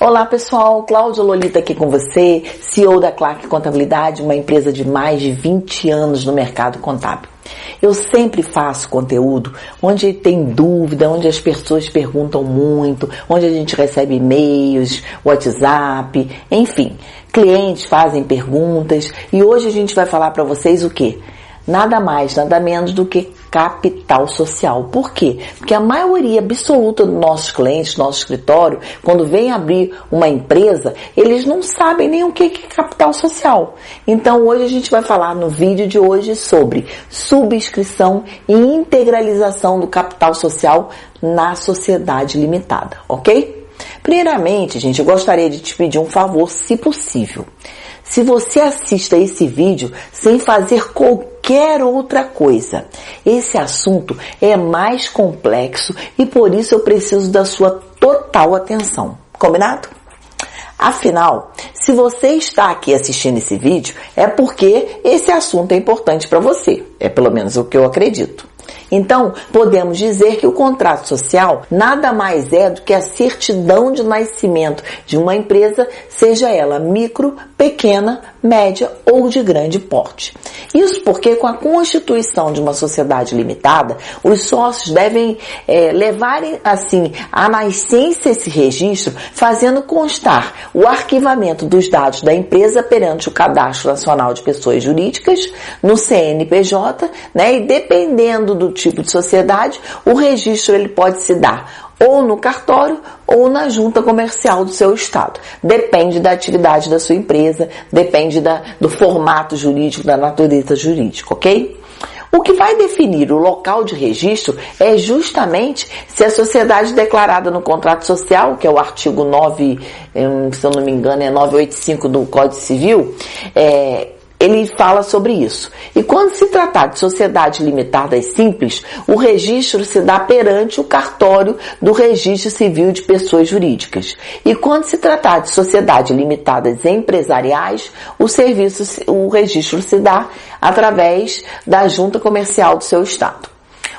Olá pessoal, Cláudia Lolita aqui com você, CEO da Clark Contabilidade, uma empresa de mais de 20 anos no mercado contábil. Eu sempre faço conteúdo onde tem dúvida, onde as pessoas perguntam muito, onde a gente recebe e-mails, WhatsApp, enfim. Clientes fazem perguntas e hoje a gente vai falar para vocês o que? Nada mais, nada menos do que capital social. Por quê? Porque a maioria absoluta dos nossos clientes, nosso escritório, quando vem abrir uma empresa, eles não sabem nem o que é capital social. Então hoje a gente vai falar no vídeo de hoje sobre subscrição e integralização do capital social na sociedade limitada, ok? Primeiramente, gente, eu gostaria de te pedir um favor, se possível. Se você assista esse vídeo sem fazer qualquer outra coisa, esse assunto é mais complexo e por isso eu preciso da sua total atenção. Combinado? Afinal, se você está aqui assistindo esse vídeo, é porque esse assunto é importante para você. É pelo menos o que eu acredito. Então, podemos dizer que o contrato social nada mais é do que a certidão de nascimento de uma empresa, seja ela micro, pequena, média ou de grande porte. Isso porque com a constituição de uma sociedade limitada, os sócios devem é, levar assim a nascença esse registro, fazendo constar o arquivamento dos dados da empresa perante o Cadastro Nacional de Pessoas Jurídicas no CNPJ, né? E dependendo do tipo de sociedade, o registro ele pode se dar ou no cartório ou na junta comercial do seu estado. Depende da atividade da sua empresa, depende da, do formato jurídico, da natureza jurídica, ok? O que vai definir o local de registro é justamente se a sociedade declarada no contrato social, que é o artigo 9, hum, se eu não me engano, é 985 do Código Civil, é, ele fala sobre isso. E quando se tratar de sociedade limitada e simples, o registro se dá perante o cartório do Registro Civil de Pessoas Jurídicas. E quando se tratar de sociedade limitadas empresariais, o serviço, o registro se dá através da junta comercial do seu estado.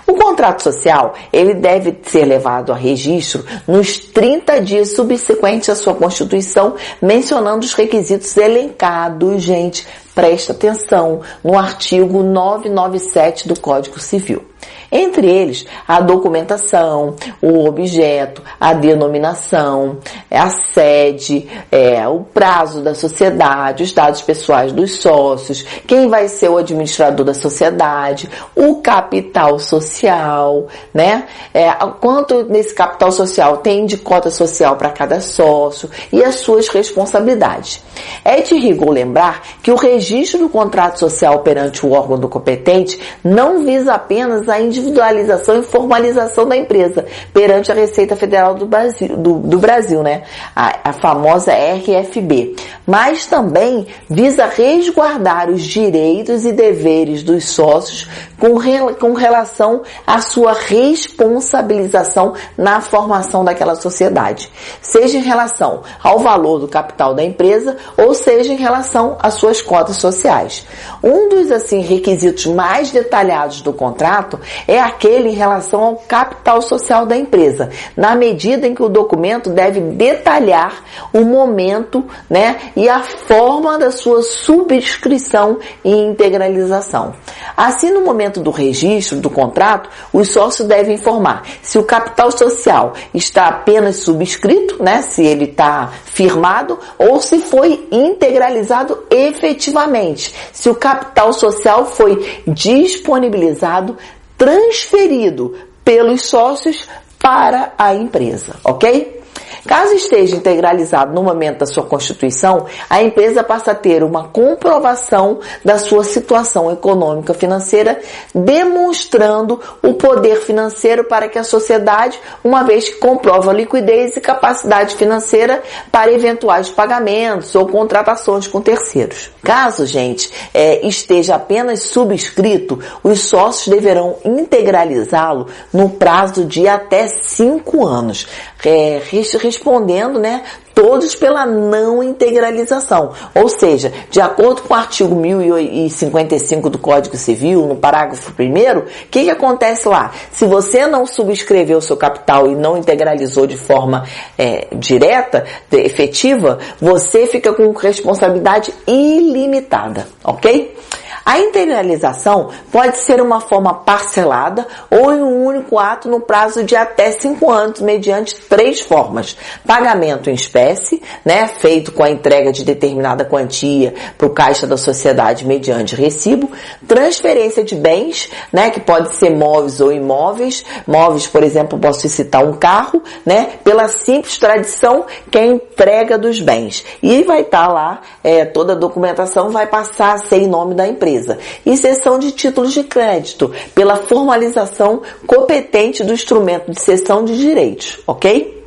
O contrato social, ele deve ser levado a registro nos 30 dias subsequentes à sua constituição, mencionando os requisitos elencados, gente, presta atenção, no artigo 997 do Código Civil. Entre eles, a documentação, o objeto, a denominação, a sede, é, o prazo da sociedade, os dados pessoais dos sócios, quem vai ser o administrador da sociedade, o capital social, né? É, quanto nesse capital social tem de cota social para cada sócio e as suas responsabilidades. É de rigor lembrar que o registro do contrato social perante o órgão do competente não visa apenas a individualidade individualização e formalização da empresa perante a Receita Federal do Brasil, do, do Brasil né? A, a famosa RFB. Mas também visa resguardar os direitos e deveres dos sócios com, com relação à sua responsabilização na formação daquela sociedade. Seja em relação ao valor do capital da empresa ou seja em relação às suas cotas sociais. Um dos assim requisitos mais detalhados do contrato é aquele em relação ao capital social da empresa, na medida em que o documento deve detalhar o momento, né, e a forma da sua subscrição e integralização. Assim, no momento do registro do contrato, os sócios devem informar se o capital social está apenas subscrito, né, se ele está firmado, ou se foi integralizado efetivamente, se o capital social foi disponibilizado transferido pelos sócios para a empresa, ok? Caso esteja integralizado no momento da sua constituição, a empresa passa a ter uma comprovação da sua situação econômica financeira, demonstrando o poder financeiro para que a sociedade, uma vez que comprova liquidez e capacidade financeira para eventuais pagamentos ou contratações com terceiros. Caso, gente, é, esteja apenas subscrito, os sócios deverão integralizá-lo no prazo de até cinco anos, é, respondendo, né, todos pela não integralização. Ou seja, de acordo com o artigo 1055 do Código Civil, no parágrafo 1 o que, que acontece lá? Se você não subscreveu seu capital e não integralizou de forma é, direta, efetiva, você fica com responsabilidade ilimitada, ok? A integralização pode ser uma forma parcelada ou em um único ato no prazo de até cinco anos, mediante três formas. Pagamento em espécie, né, feito com a entrega de determinada quantia para o caixa da sociedade mediante recibo. Transferência de bens, né, que pode ser móveis ou imóveis. Móveis, por exemplo, posso citar um carro, né, pela simples tradição que é a entrega dos bens. E vai estar tá lá, é, toda a documentação vai passar a ser em nome da empresa empresa, e cessão de títulos de crédito, pela formalização competente do instrumento de cessão de direitos, ok?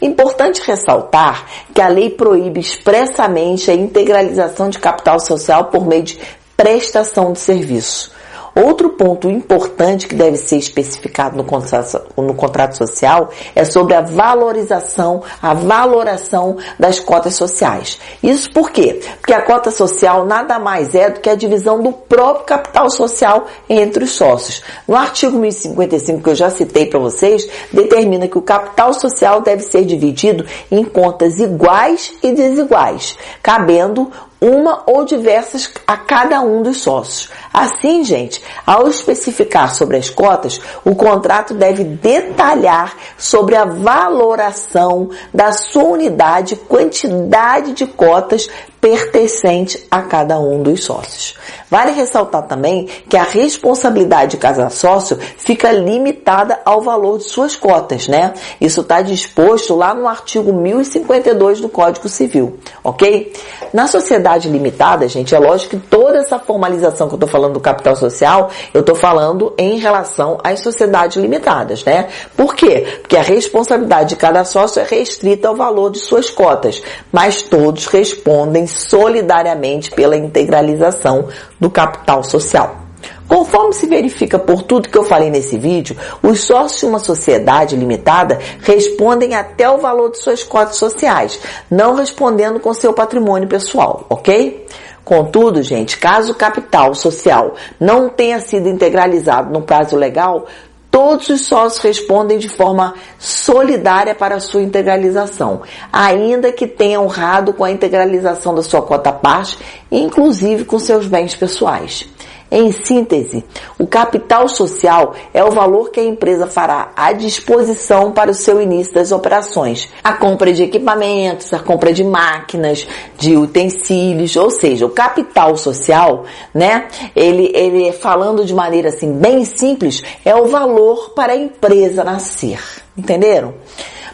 Importante ressaltar que a lei proíbe expressamente a integralização de capital social por meio de prestação de serviço. Outro ponto importante que deve ser especificado no contrato, no contrato social é sobre a valorização, a valoração das cotas sociais. Isso por quê? Porque a cota social nada mais é do que a divisão do próprio capital social entre os sócios. No artigo 1055 que eu já citei para vocês, determina que o capital social deve ser dividido em contas iguais e desiguais, cabendo uma ou diversas a cada um dos sócios. Assim, gente, ao especificar sobre as cotas, o contrato deve detalhar sobre a valoração da sua unidade, quantidade de cotas pertencente a cada um dos sócios. Vale ressaltar também que a responsabilidade de cada sócio fica limitada ao valor de suas cotas, né? Isso está disposto lá no artigo 1052 do Código Civil, ok? Na sociedade limitada, gente, é lógico que toda essa formalização que eu estou falando do capital social, eu estou falando em relação às sociedades limitadas, né? Por quê? Porque a responsabilidade de cada sócio é restrita ao valor de suas cotas, mas todos respondem solidariamente pela integralização do capital social. Conforme se verifica por tudo que eu falei nesse vídeo, os sócios de uma sociedade limitada respondem até o valor de suas cotas sociais, não respondendo com seu patrimônio pessoal, ok? Contudo, gente, caso o capital social não tenha sido integralizado no prazo legal, todos os sócios respondem de forma solidária para a sua integralização, ainda que tenham honrado com a integralização da sua cota parte, inclusive com seus bens pessoais. Em síntese, o capital social é o valor que a empresa fará à disposição para o seu início das operações. A compra de equipamentos, a compra de máquinas, de utensílios, ou seja, o capital social, né? Ele, ele falando de maneira assim bem simples, é o valor para a empresa nascer. Entenderam?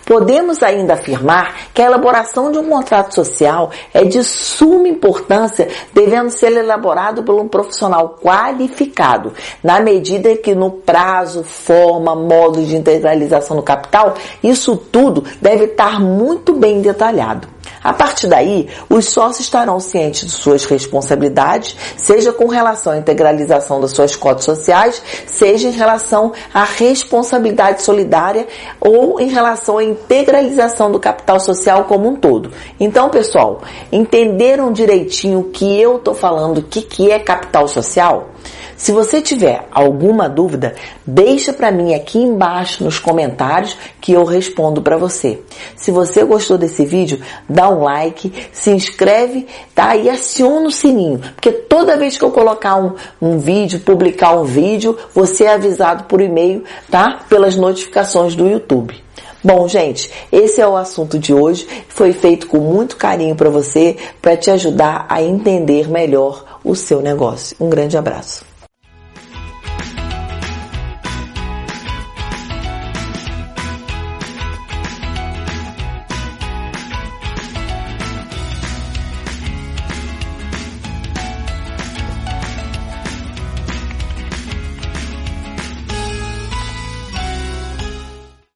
Podemos ainda afirmar que a elaboração de um contrato social é de suma importância, devendo ser elaborado por um profissional qualificado, na medida que no prazo, forma, modo de integralização do capital, isso tudo deve estar muito bem detalhado. A partir daí, os sócios estarão cientes de suas responsabilidades, seja com relação à integralização das suas cotas sociais, seja em relação à responsabilidade solidária ou em relação à integralização do capital social como um todo. Então, pessoal, entenderam direitinho o que eu estou falando, o que, que é capital social? Se você tiver alguma dúvida, deixa para mim aqui embaixo nos comentários que eu respondo para você. Se você gostou desse vídeo, dá um like, se inscreve, tá? E aciona o sininho, porque toda vez que eu colocar um, um vídeo, publicar um vídeo, você é avisado por e-mail, tá? Pelas notificações do YouTube. Bom, gente, esse é o assunto de hoje. Foi feito com muito carinho para você, para te ajudar a entender melhor o seu negócio. Um grande abraço.